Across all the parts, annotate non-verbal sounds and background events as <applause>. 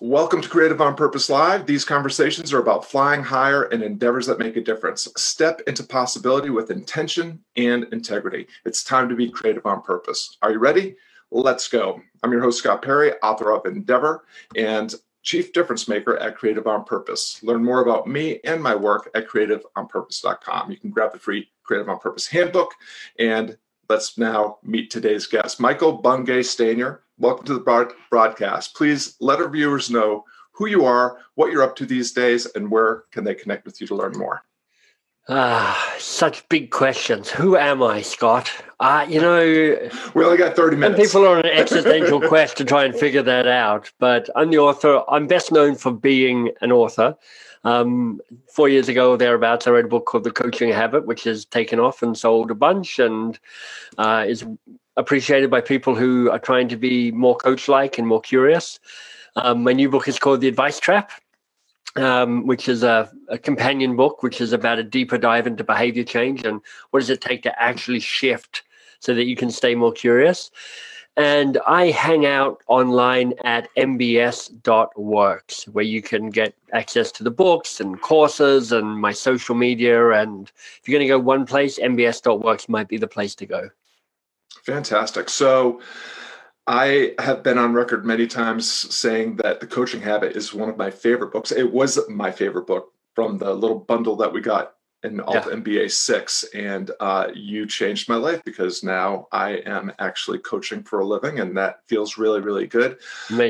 Welcome to Creative on Purpose Live. These conversations are about flying higher and endeavors that make a difference. Step into possibility with intention and integrity. It's time to be creative on purpose. Are you ready? Let's go. I'm your host, Scott Perry, author of Endeavor and Chief Difference Maker at Creative on Purpose. Learn more about me and my work at creativeonpurpose.com. You can grab the free Creative on Purpose handbook. And let's now meet today's guest, Michael Bungay Stanier welcome to the broadcast. Please let our viewers know who you are, what you're up to these days, and where can they connect with you to learn more. Ah, such big questions. Who am I, Scott? Uh, you know, we only got 30 minutes. And people are on an existential <laughs> quest to try and figure that out. But I'm the author. I'm best known for being an author. Um, four years ago, or thereabouts, I wrote a book called The Coaching Habit, which has taken off and sold a bunch and uh, is appreciated by people who are trying to be more coach like and more curious. Um, my new book is called The Advice Trap, um, which is a, a, companion book, which is about a deeper dive into behavior change and what does it take to actually shift so that you can stay more curious. And I hang out online at mbs.works, where you can get access to the books and courses and my social media. And if you're going to go one place, mbs.works might be the place to go. Fantastic. So I have been on record many times saying that The Coaching Habit is one of my favorite books. It was my favorite book from the little bundle that we got in Alt yeah. MBA 6. And uh, you changed my life because now I am actually coaching for a living and that feels really, really good.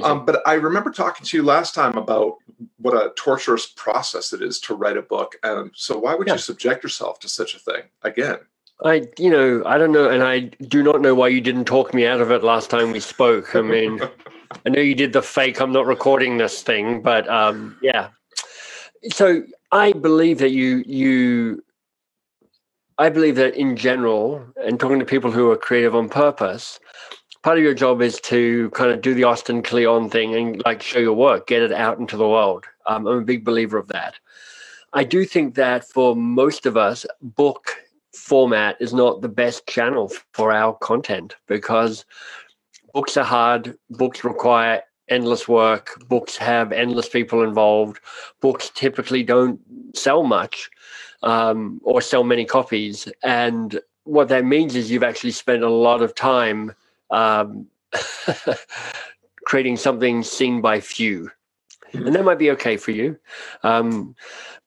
Um, but I remember talking to you last time about what a torturous process it is to write a book. And so why would yeah. you subject yourself to such a thing again? I, you know, I don't know, and I do not know why you didn't talk me out of it last time we spoke. I mean, I know you did the fake. I'm not recording this thing, but um, yeah. So I believe that you you. I believe that in general, and talking to people who are creative on purpose, part of your job is to kind of do the Austin Kleon thing and like show your work, get it out into the world. Um, I'm a big believer of that. I do think that for most of us, book format is not the best channel for our content because books are hard, books require endless work, books have endless people involved, books typically don't sell much um, or sell many copies. And what that means is you've actually spent a lot of time um, <laughs> creating something seen by few. And that might be okay for you. Um,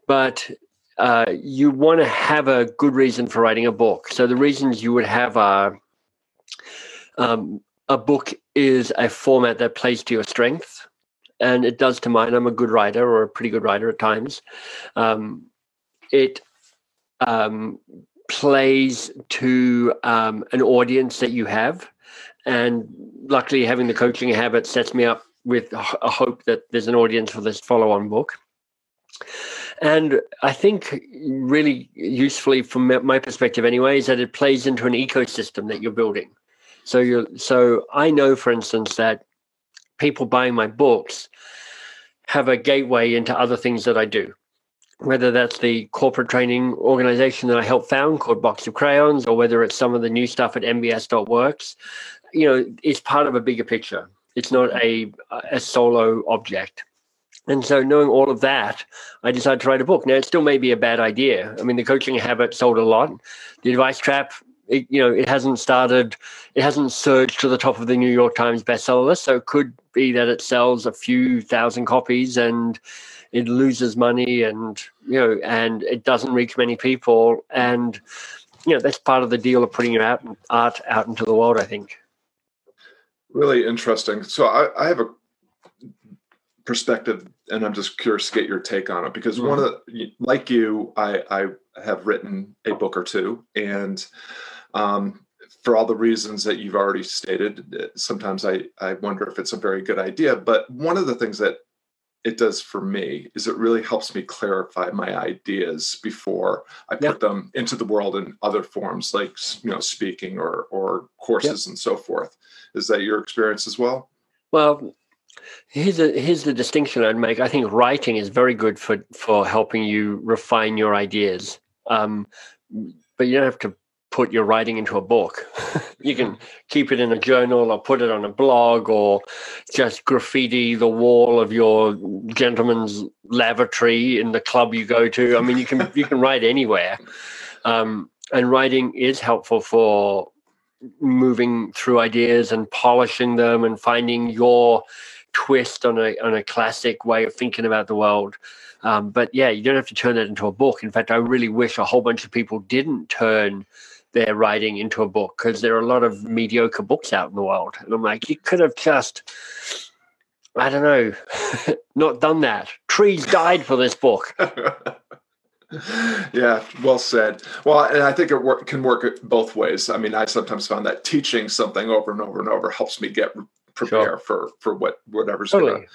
but uh, you want to have a good reason for writing a book. So the reasons you would have a um, a book is a format that plays to your strength, and it does to mine. I'm a good writer or a pretty good writer at times. Um, it um, plays to um, an audience that you have, and luckily having the coaching habit sets me up with a hope that there's an audience for this follow-on book. And I think really usefully from my perspective anyway is that it plays into an ecosystem that you're building. So you so I know for instance that people buying my books have a gateway into other things that I do. Whether that's the corporate training organization that I helped found called Box of Crayons, or whether it's some of the new stuff at mbs.works, you know, it's part of a bigger picture. It's not a a solo object. And so, knowing all of that, I decided to write a book. Now, it still may be a bad idea. I mean, the coaching habit sold a lot. The advice trap, it, you know, it hasn't started, it hasn't surged to the top of the New York Times bestseller list. So, it could be that it sells a few thousand copies and it loses money, and you know, and it doesn't reach many people. And you know, that's part of the deal of putting your art, out into the world. I think. Really interesting. So, I, I have a perspective and i'm just curious to get your take on it because mm-hmm. one of the like you i i have written a book or two and um, for all the reasons that you've already stated sometimes i i wonder if it's a very good idea but one of the things that it does for me is it really helps me clarify my ideas before I put them into the world in other forms, like you know, speaking or or courses yep. and so forth. Is that your experience as well? Well, Here's a here's the distinction I'd make. I think writing is very good for for helping you refine your ideas, um, but you don't have to put your writing into a book. <laughs> you can keep it in a journal or put it on a blog or just graffiti the wall of your gentleman's lavatory in the club you go to. I mean, you can you can write anywhere, um, and writing is helpful for moving through ideas and polishing them and finding your twist on a on a classic way of thinking about the world. Um, but yeah, you don't have to turn that into a book. In fact, I really wish a whole bunch of people didn't turn their writing into a book because there are a lot of mediocre books out in the world. And I'm like, you could have just, I don't know, <laughs> not done that. Trees died for this book. <laughs> yeah, well said. Well, and I think it work, can work both ways. I mean, I sometimes found that teaching something over and over and over helps me get prepare sure. for for what whatever's totally. Gonna,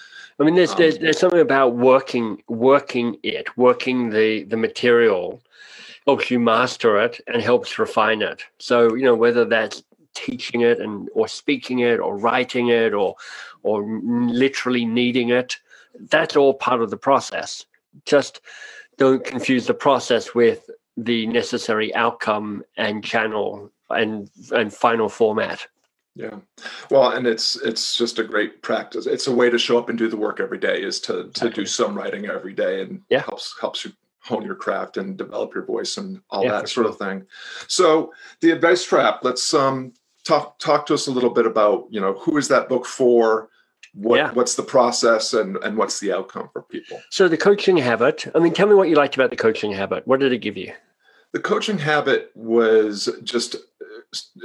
I mean, there's, um, there's there's something about working working it, working the the material helps you master it and helps refine it. So you know whether that's teaching it and or speaking it or writing it or or literally needing it, that's all part of the process. Just don't confuse the process with the necessary outcome and channel and and final format. Yeah. Well, and it's it's just a great practice. It's a way to show up and do the work every day is to to do some writing every day and yeah. helps helps you hone your craft and develop your voice and all yeah, that sort sure. of thing. So the advice trap, let's um talk talk to us a little bit about, you know, who is that book for? What yeah. what's the process and and what's the outcome for people? So the coaching habit, I mean, tell me what you liked about the coaching habit. What did it give you? The coaching habit was just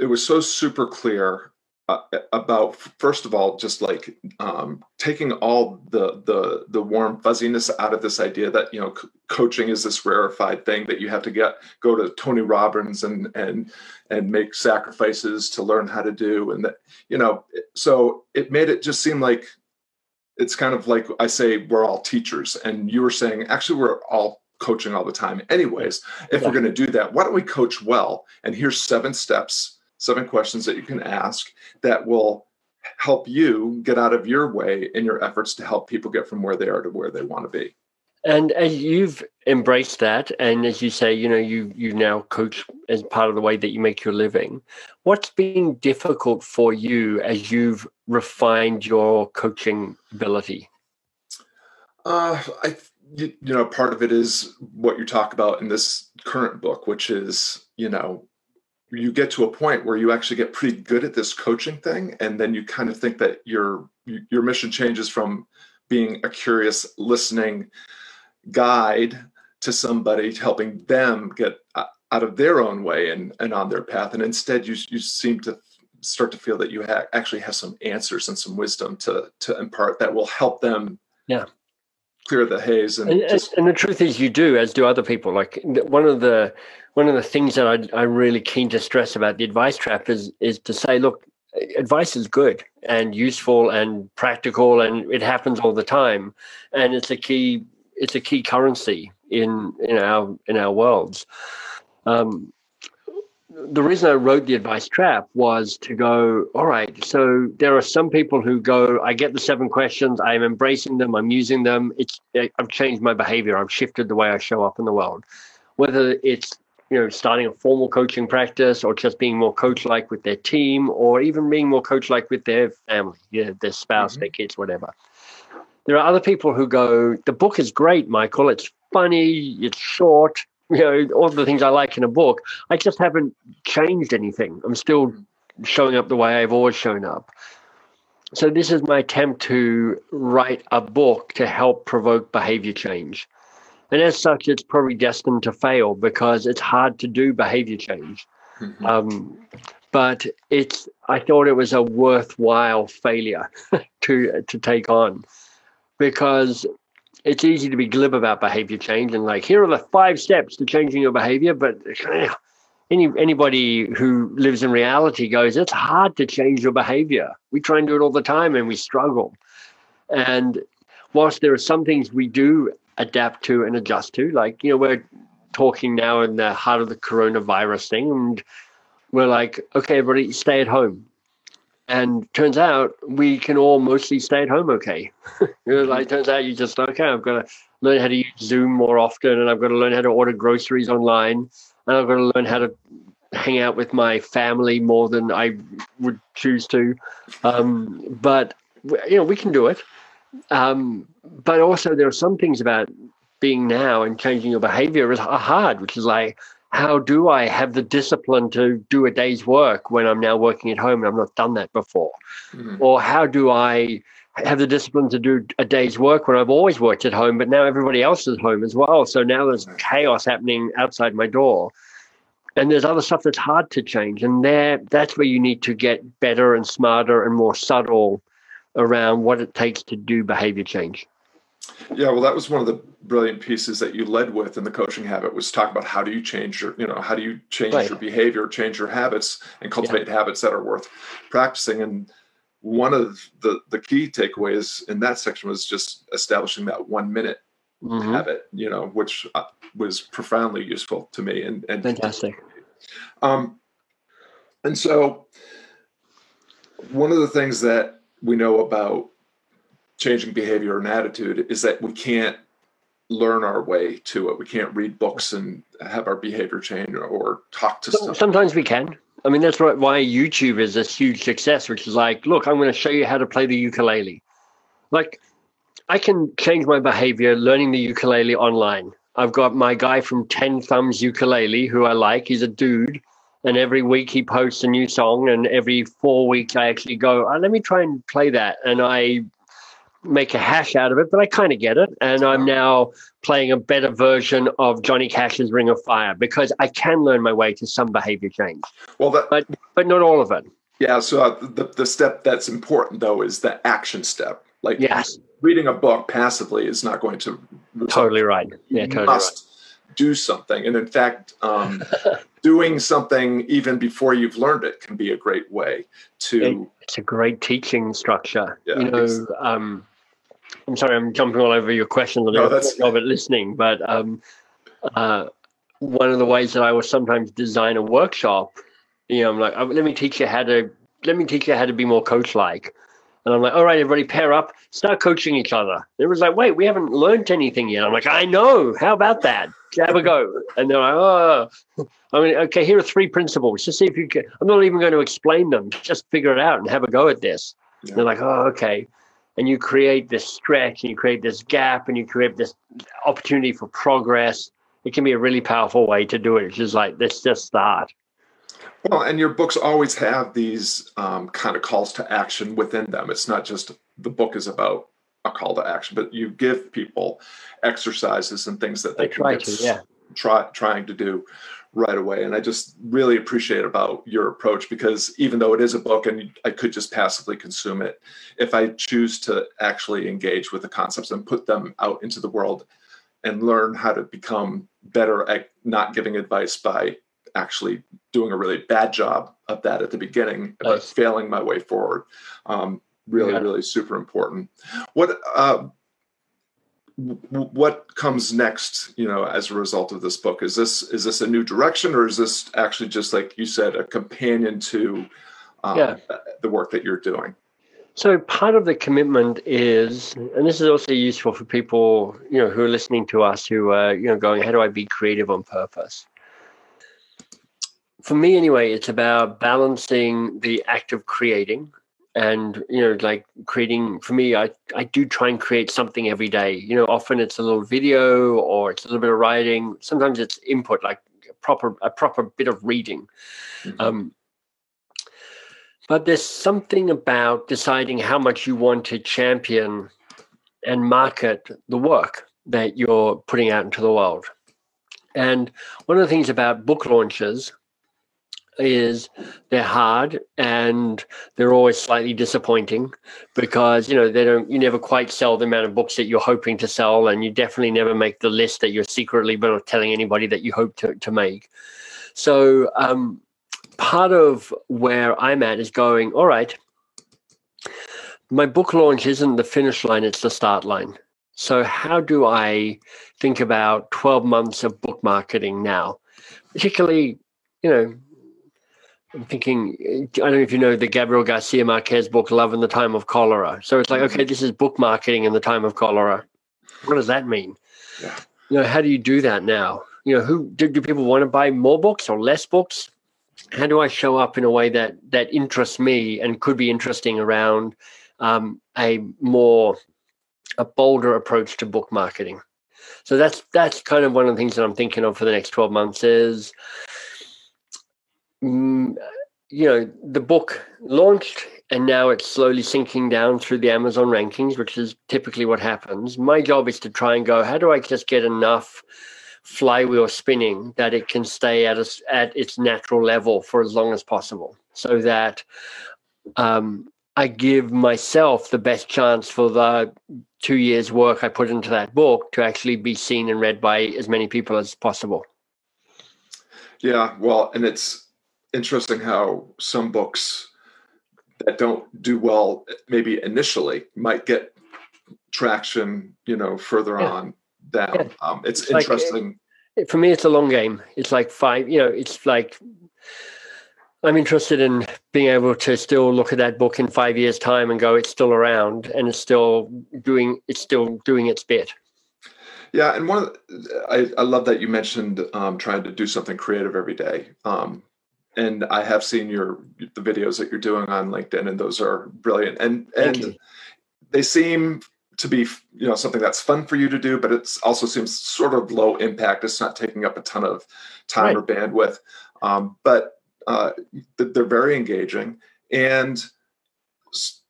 it was so super clear uh, about first of all just like um, taking all the the the warm fuzziness out of this idea that you know coaching is this rarefied thing that you have to get go to Tony Robbins and and and make sacrifices to learn how to do and that you know so it made it just seem like it's kind of like I say we're all teachers and you were saying actually we're all coaching all the time anyways if yeah. we're going to do that why don't we coach well and here's seven steps seven questions that you can ask that will help you get out of your way in your efforts to help people get from where they are to where they want to be. And as you've embraced that, and as you say, you know, you you now coach as part of the way that you make your living. What's been difficult for you as you've refined your coaching ability? Uh, I, you, you know, part of it is what you talk about in this current book, which is, you know, you get to a point where you actually get pretty good at this coaching thing and then you kind of think that your your mission changes from being a curious listening guide to somebody helping them get out of their own way and, and on their path. And instead you you seem to start to feel that you ha- actually have some answers and some wisdom to to impart that will help them yeah clear the haze and, and, just... and the truth is you do as do other people like one of the one of the things that I, I'm really keen to stress about the advice trap is is to say, look, advice is good and useful and practical, and it happens all the time, and it's a key it's a key currency in in our in our worlds. Um, the reason I wrote the advice trap was to go, all right, so there are some people who go, I get the seven questions, I'm embracing them, I'm using them, it's I've changed my behavior, I've shifted the way I show up in the world. Whether it's you know, starting a formal coaching practice or just being more coach like with their team or even being more coach like with their family, you know, their spouse, mm-hmm. their kids, whatever. There are other people who go, the book is great, Michael. It's funny, it's short, you know, all the things I like in a book. I just haven't changed anything. I'm still showing up the way I've always shown up. So, this is my attempt to write a book to help provoke behavior change. And as such, it's probably destined to fail because it's hard to do behavior change. Mm-hmm. Um, but it's I thought it was a worthwhile failure <laughs> to to take on because it's easy to be glib about behavior change and like here are the five steps to changing your behavior, but any anybody who lives in reality goes it's hard to change your behavior. We try and do it all the time and we struggle. And whilst there are some things we do adapt to and adjust to. Like, you know, we're talking now in the heart of the coronavirus thing, and we're like, okay, everybody, stay at home. And turns out we can all mostly stay at home okay. <laughs> like, turns out you just, okay, I've got to learn how to use Zoom more often, and I've got to learn how to order groceries online, and I've got to learn how to hang out with my family more than I would choose to. Um, but you know, we can do it. Um, but also, there are some things about being now and changing your behavior is hard, which is like, how do I have the discipline to do a day's work when I'm now working at home and I've not done that before? Mm-hmm. Or how do I have the discipline to do a day's work when I've always worked at home, but now everybody else is home as well. So now there's chaos happening outside my door. And there's other stuff that's hard to change. And there that's where you need to get better and smarter and more subtle around what it takes to do behavior change. Yeah, well, that was one of the brilliant pieces that you led with in the coaching habit was talk about how do you change your, you know, how do you change right. your behavior, change your habits, and cultivate yeah. habits that are worth practicing. And one of the the key takeaways in that section was just establishing that one minute mm-hmm. habit, you know, which uh, was profoundly useful to me. And, and fantastic. Um, and so, one of the things that we know about changing behavior and attitude is that we can't learn our way to it. We can't read books and have our behavior change or talk to. So, sometimes we can. I mean, that's why YouTube is a huge success, which is like, look, I'm going to show you how to play the ukulele. Like, I can change my behavior learning the ukulele online. I've got my guy from 10 Thumbs Ukulele, who I like. He's a dude. And every week he posts a new song. And every four weeks I actually go, oh, let me try and play that. And I make a hash out of it, but I kind of get it. And I'm now playing a better version of Johnny Cash's Ring of Fire because I can learn my way to some behavior change. Well, that, but but not all of it. Yeah. So uh, the the step that's important though is the action step. Like yes, reading a book passively is not going to totally right. Yeah, totally must right. do something, and in fact. Um, <laughs> doing something even before you've learned it can be a great way to it's a great teaching structure yeah, you know um, I'm sorry, I'm jumping all over your questions. I no, that's... of it listening, but um, uh, one of the ways that I will sometimes design a workshop, you know, I'm like, oh, let me teach you how to let me teach you how to be more coach-like. And I'm like, all right, everybody, pair up, start coaching each other. It was like, wait, we haven't learned anything yet. I'm like, I know. How about that? Have a go. And they're like, oh, I mean, okay, here are three principles. Just see if you can. I'm not even going to explain them. Just figure it out and have a go at this. Yeah. They're like, oh, okay and you create this stretch and you create this gap and you create this opportunity for progress. It can be a really powerful way to do it. It's just like let's just start. Well and your books always have these um, kind of calls to action within them. It's not just the book is about a call to action but you give people exercises and things that they I can to, yeah. try trying to do right away. And I just really appreciate about your approach because even though it is a book and I could just passively consume it, if I choose to actually engage with the concepts and put them out into the world and learn how to become better at not giving advice by actually doing a really bad job of that at the beginning, nice. but failing my way forward. Um, really, yeah. really super important. What uh, what comes next you know as a result of this book? Is this is this a new direction or is this actually just like you said a companion to um, yeah. the work that you're doing? So part of the commitment is and this is also useful for people you know who are listening to us who are you know going how do i be creative on purpose? For me anyway it's about balancing the act of creating and you know like creating for me i i do try and create something every day. You know often it's a little video or it's a little bit of writing. Sometimes it's input like a proper a proper bit of reading. Mm-hmm. um but there's something about deciding how much you want to champion and market the work that you're putting out into the world. And one of the things about book launches is they're hard and they're always slightly disappointing because you know they don't you never quite sell the amount of books that you're hoping to sell and you definitely never make the list that you're secretly but not telling anybody that you hope to, to make. So um, part of where i'm at is going all right my book launch isn't the finish line it's the start line. So how do i think about 12 months of book marketing now? Particularly you know I'm thinking, I don't know if you know the Gabriel Garcia Marquez book, Love in the Time of Cholera. So it's like, okay, this is book marketing in the time of cholera. What does that mean? Yeah. You know, how do you do that now? You know, who do, do people want to buy more books or less books? how do I show up in a way that that interests me and could be interesting around um, a more a bolder approach to book marketing. So that's that's kind of one of the things that I'm thinking of for the next 12 months is you know the book launched and now it's slowly sinking down through the Amazon rankings, which is typically what happens. My job is to try and go, how do I just get enough flywheel spinning that it can stay at a, at its natural level for as long as possible, so that um, I give myself the best chance for the two years' work I put into that book to actually be seen and read by as many people as possible. Yeah, well, and it's interesting how some books that don't do well, maybe initially, might get traction, you know, further yeah. on down. Yeah. Um, it's, it's, interesting. Like, for me, it's a long game. It's like five, you know, it's like I'm interested in being able to still look at that book in five years' time and go, it's still around and it's still doing it's still doing its bit. Yeah, and one of the, I, I love that you mentioned um, trying to do something creative every day. Um, and I have seen your the videos that you're doing on LinkedIn, and those are brilliant. And and they seem to be you know something that's fun for you to do, but it also seems sort of low impact. It's not taking up a ton of time right. or bandwidth. Um, but uh, they're very engaging, and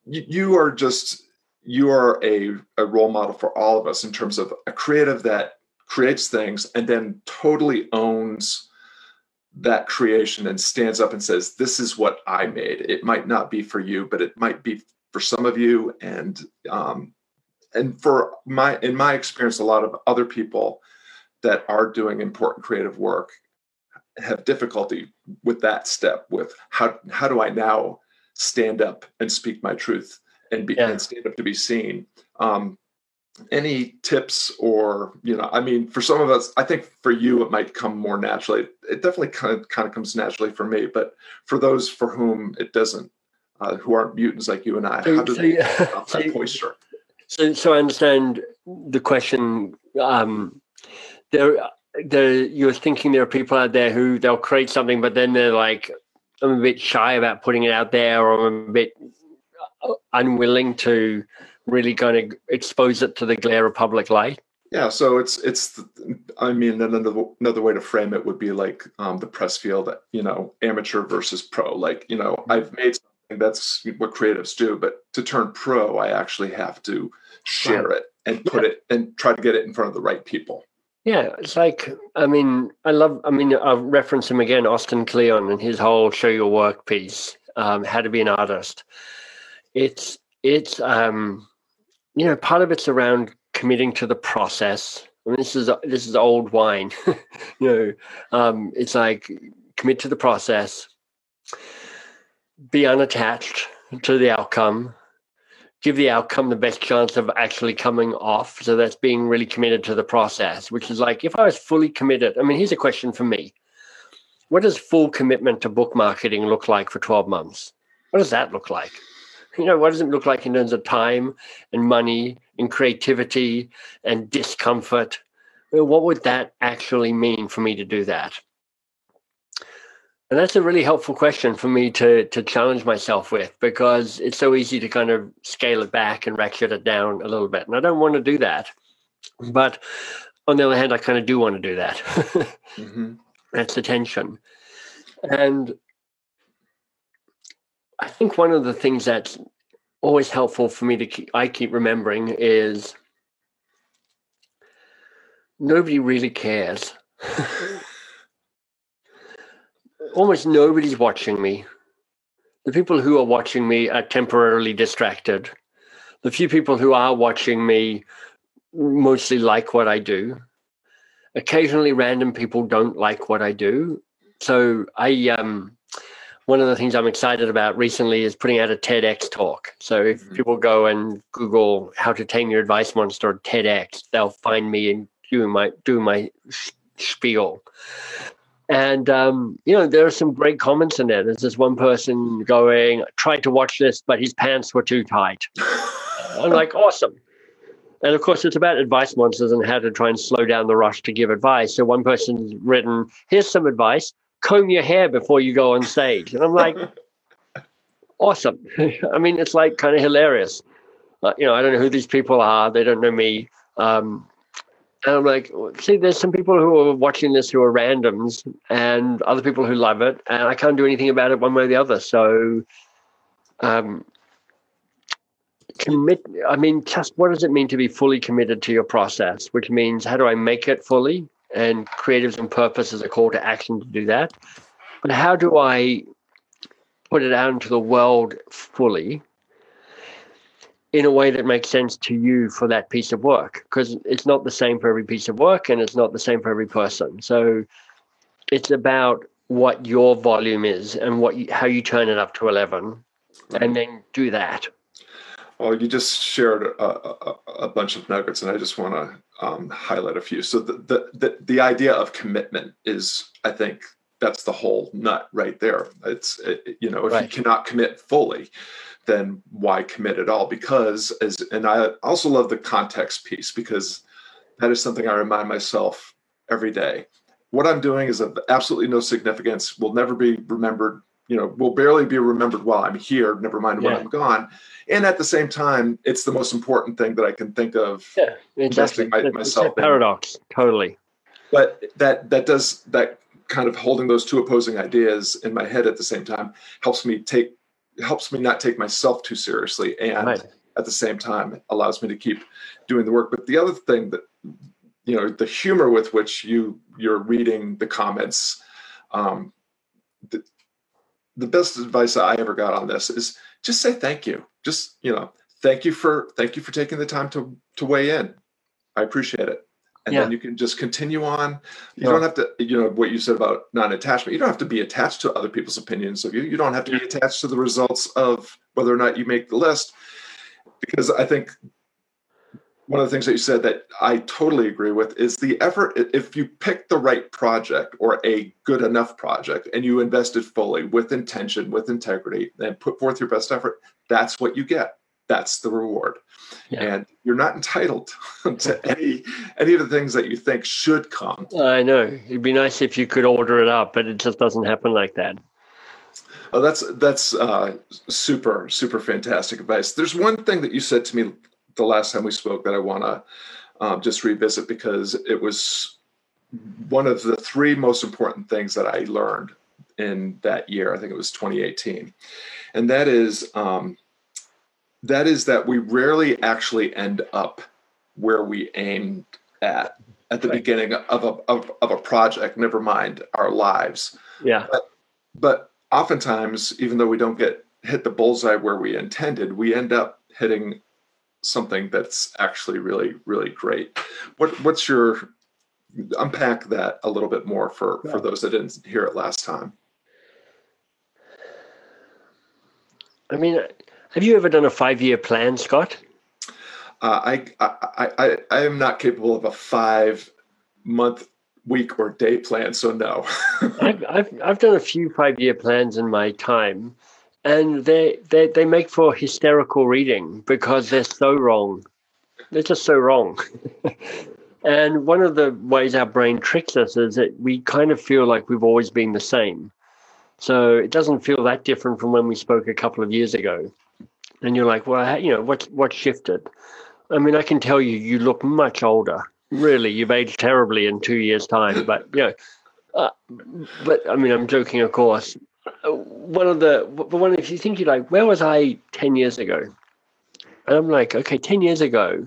you are just you are a, a role model for all of us in terms of a creative that creates things and then totally owns that creation and stands up and says this is what i made it might not be for you but it might be for some of you and um, and for my in my experience a lot of other people that are doing important creative work have difficulty with that step with how how do I now stand up and speak my truth and be yeah. and stand up to be seen. Um, any tips or you know i mean for some of us i think for you it might come more naturally. It definitely kind of kind of comes naturally for me but for those for whom it doesn't uh, who aren't mutants like you and i so, how do so, they yeah, so, posture so so i understand the question um there there you're thinking there are people out there who they'll create something, but then they're like, I'm a bit shy about putting it out there, or I'm a bit unwilling to really kind of expose it to the glare of public light. Yeah, so it's it's. I mean, another another way to frame it would be like um, the Pressfield. You know, amateur versus pro. Like you know, I've made something that's what creatives do, but to turn pro, I actually have to share right. it and put yeah. it and try to get it in front of the right people. Yeah, it's like I mean, I love. I mean, I'll reference him again, Austin Kleon, and his whole "Show Your Work" piece, um, "How to Be an Artist." It's it's um, you know, part of it's around committing to the process. I mean, this is this is old wine. <laughs> you know, um, it's like commit to the process, be unattached to the outcome, give the outcome the best chance of actually coming off. So that's being really committed to the process, which is like if I was fully committed. I mean, here's a question for me What does full commitment to book marketing look like for 12 months? What does that look like? You know, what does it look like in terms of time and money and creativity and discomfort? Well, what would that actually mean for me to do that? And that's a really helpful question for me to to challenge myself with because it's so easy to kind of scale it back and ratchet it down a little bit. And I don't want to do that. But on the other hand, I kind of do want to do that. <laughs> mm-hmm. That's the tension. And I think one of the things that's always helpful for me to keep, I keep remembering is nobody really cares. <laughs> almost nobody's watching me. The people who are watching me are temporarily distracted. The few people who are watching me mostly like what I do. Occasionally, random people don't like what I do. So, I um, one of the things I'm excited about recently is putting out a TEDx talk. So, if mm-hmm. people go and Google "How to Tame Your Advice Monster" TEDx, they'll find me and doing my doing my spiel. And um, you know, there are some great comments in there. There's this one person going, "Tried to watch this, but his pants were too tight." <laughs> I'm like, awesome. And of course, it's about advice monsters and how to try and slow down the rush to give advice. So one person's written, "Here's some advice: comb your hair before you go on stage. And I'm like, <laughs> awesome. <laughs> I mean, it's like kind of hilarious. Uh, you know, I don't know who these people are. They don't know me. Um, and I'm like, see, there's some people who are watching this who are randoms and other people who love it. And I can't do anything about it one way or the other. So, um, commit, I mean, just what does it mean to be fully committed to your process? Which means, how do I make it fully? And Creative on Purpose is a call to action to do that. But how do I put it out into the world fully in a way that makes sense to you for that piece of work? Because it's not the same for every piece of work and it's not the same for every person. So it's about what your volume is and what you, how you turn it up to 11 and then do that well you just shared a, a, a bunch of nuggets and i just want to um, highlight a few so the, the, the, the idea of commitment is i think that's the whole nut right there it's it, you know if right. you cannot commit fully then why commit at all? Because as and I also love the context piece because that is something I remind myself every day. What I'm doing is of absolutely no significance, will never be remembered, you know, will barely be remembered while I'm here, never mind yeah. when I'm gone. And at the same time, it's the most important thing that I can think of yeah, investing my, myself paradox, in. totally. But that that does that kind of holding those two opposing ideas in my head at the same time helps me take helps me not take myself too seriously and right. at the same time allows me to keep doing the work but the other thing that you know the humor with which you you're reading the comments um, the, the best advice i ever got on this is just say thank you just you know thank you for thank you for taking the time to to weigh in i appreciate it and yeah. then you can just continue on. You yeah. don't have to, you know, what you said about non-attachment. You don't have to be attached to other people's opinions of you. You don't have to be attached to the results of whether or not you make the list, because I think one of the things that you said that I totally agree with is the effort. If you pick the right project or a good enough project and you invested fully with intention, with integrity, and put forth your best effort, that's what you get. That's the reward. Yeah. and you're not entitled <laughs> to any any of the things that you think should come. I know. It'd be nice if you could order it up but it just doesn't happen like that. Oh that's that's uh, super super fantastic advice. There's one thing that you said to me the last time we spoke that i want to um, just revisit because it was one of the three most important things that i learned in that year. I think it was 2018 and that is um, that is that we rarely actually end up where we aimed at at the right. beginning of a of, of, a project never mind our lives. Yeah. But, but oftentimes even though we don't get hit the bullseye where we intended we end up hitting something that's actually really really great what what's your unpack that a little bit more for yeah. for those that didn't hear it last time i mean have you ever done a five year plan, Scott? Uh, I, I, I, I am not capable of a five month, week, or day plan, so no. <laughs> I've, I've, I've done a few five year plans in my time, and they, they, they make for hysterical reading because they're so wrong. They're just so wrong. <laughs> and one of the ways our brain tricks us is that we kind of feel like we've always been the same. So it doesn't feel that different from when we spoke a couple of years ago and you're like, well, you know, what what shifted? I mean, I can tell you, you look much older. Really, you've aged terribly in two years' time. But you know, uh, but I mean, I'm joking, of course. One of the one, if you think you like, where was I ten years ago? And I'm like, okay, ten years ago,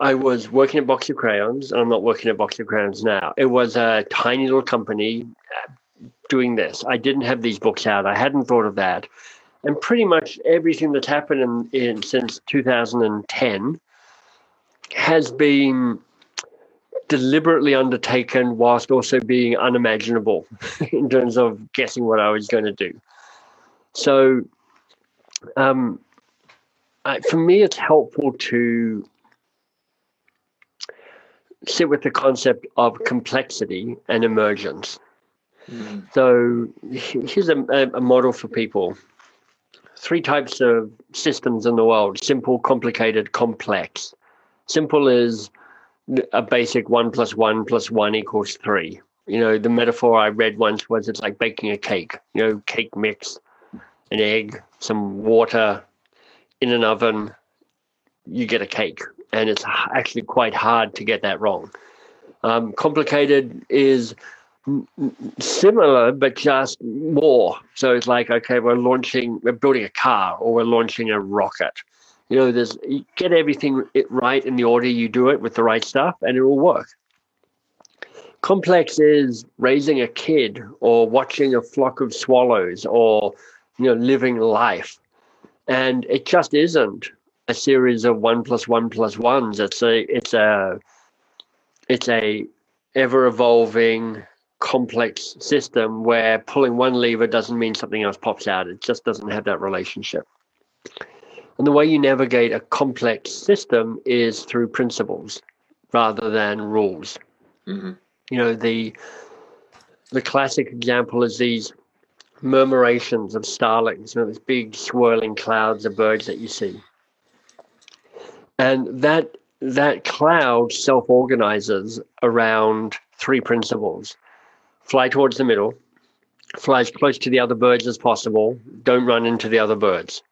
I was working at Box of Crayons, and I'm not working at Box of Crayons now. It was a tiny little company uh, doing this. I didn't have these books out. I hadn't thought of that and pretty much everything that's happened in, in since 2010 has been deliberately undertaken whilst also being unimaginable <laughs> in terms of guessing what I was going to do. So, um, I, for me, it's helpful to sit with the concept of complexity and emergence. Mm. So, here's a, a model for people three types of systems in the world simple, complicated, complex. Simple is a basic one plus one plus one equals three. You know, the metaphor I read once was it's like baking a cake. You know, cake mix, an egg, some water in an oven, you get a cake. And it's actually quite hard to get that wrong. Um, complicated is similar, but just more. So it's like, okay, we're launching, we're building a car or we're launching a rocket. You know, there's you get everything right in the order you do it with the right stuff, and it will work. Complex is raising a kid or watching a flock of swallows or you know living life, and it just isn't a series of one plus one plus ones. It's a it's a it's a ever evolving complex system where pulling one lever doesn't mean something else pops out. It just doesn't have that relationship. And the way you navigate a complex system is through principles rather than rules. Mm-hmm. You know, the the classic example is these murmurations of starlings, you know, these big swirling clouds of birds that you see. And that that cloud self-organizes around three principles fly towards the middle, fly as close to the other birds as possible, don't run into the other birds.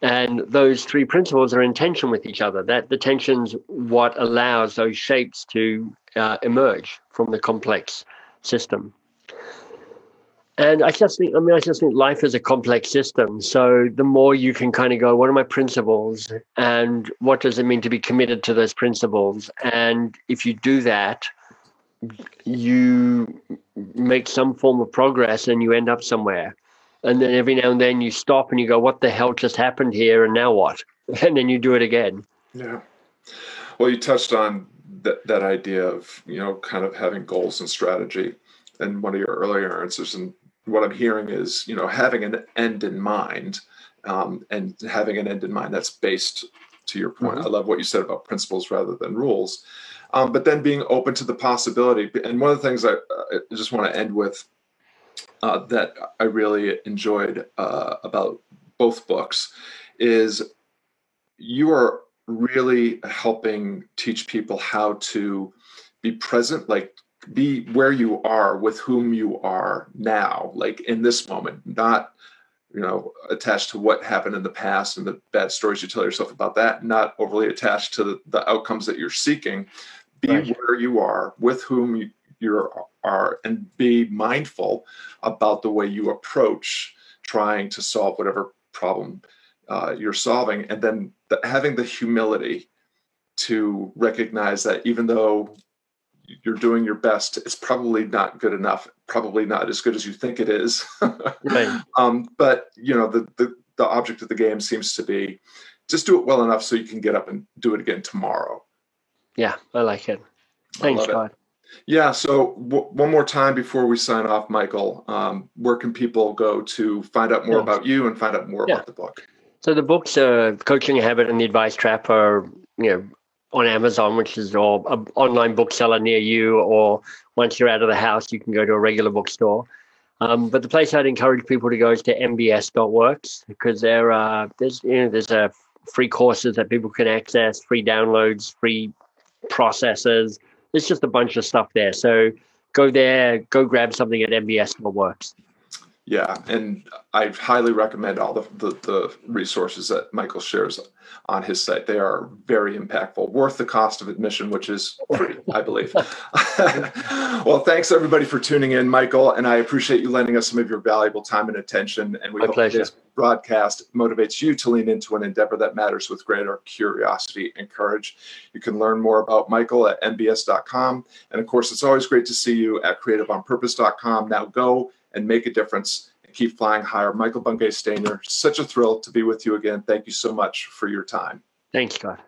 And those three principles are in tension with each other. That the tension's what allows those shapes to uh, emerge from the complex system. And I just think, I mean, I just think life is a complex system. So the more you can kind of go, what are my principles? And what does it mean to be committed to those principles? And if you do that, you make some form of progress and you end up somewhere. And then every now and then you stop and you go, what the hell just happened here? And now what? <laughs> And then you do it again. Yeah. Well, you touched on that, that idea of, you know, kind of having goals and strategy and one of your earlier answers. And what I'm hearing is, you know, having an end in mind um, and having an end in mind that's based to your point. Mm-hmm. I love what you said about principles rather than rules um, but then being open to the possibility. And one of the things I, I just want to end with uh, that I really enjoyed uh, about both books is you are really helping teach people how to be present, like be where you are with whom you are now, like in this moment, not you know attached to what happened in the past and the bad stories you tell yourself about that not overly attached to the, the outcomes that you're seeking be right. where you are with whom you you are and be mindful about the way you approach trying to solve whatever problem uh, you're solving and then the, having the humility to recognize that even though you're doing your best it's probably not good enough probably not as good as you think it is <laughs> right. um, but you know the, the the object of the game seems to be just do it well enough so you can get up and do it again tomorrow yeah, I like it. Thanks, God. Yeah. So w- one more time before we sign off, Michael, um, where can people go to find out more about you and find out more yeah. about the book? So the books, uh, Coaching Habit and the Advice Trap, are you know on Amazon, which is or an online bookseller near you, or once you're out of the house, you can go to a regular bookstore. Um, but the place I'd encourage people to go is to mbs.works because there are there's you know there's a free courses that people can access, free downloads, free processes. There's just a bunch of stuff there. So go there, go grab something at MBS that works. Yeah, and I highly recommend all the, the, the, resources that Michael shares on his site. They are very impactful, worth the cost of admission, which is free, I believe. <laughs> well, thanks everybody for tuning in, Michael, and I appreciate you lending us some of your valuable time and attention. And we My hope pleasure. this broadcast motivates you to lean into an endeavor that matters with greater curiosity and courage. You can learn more about Michael at mbs.com. And of course, it's always great to see you at creativeonpurpose.com. Now go and make a difference and keep flying higher. Michael Bungay Stanier, such a thrill to be with you again. Thank you so much for your time. Thanks, Scott.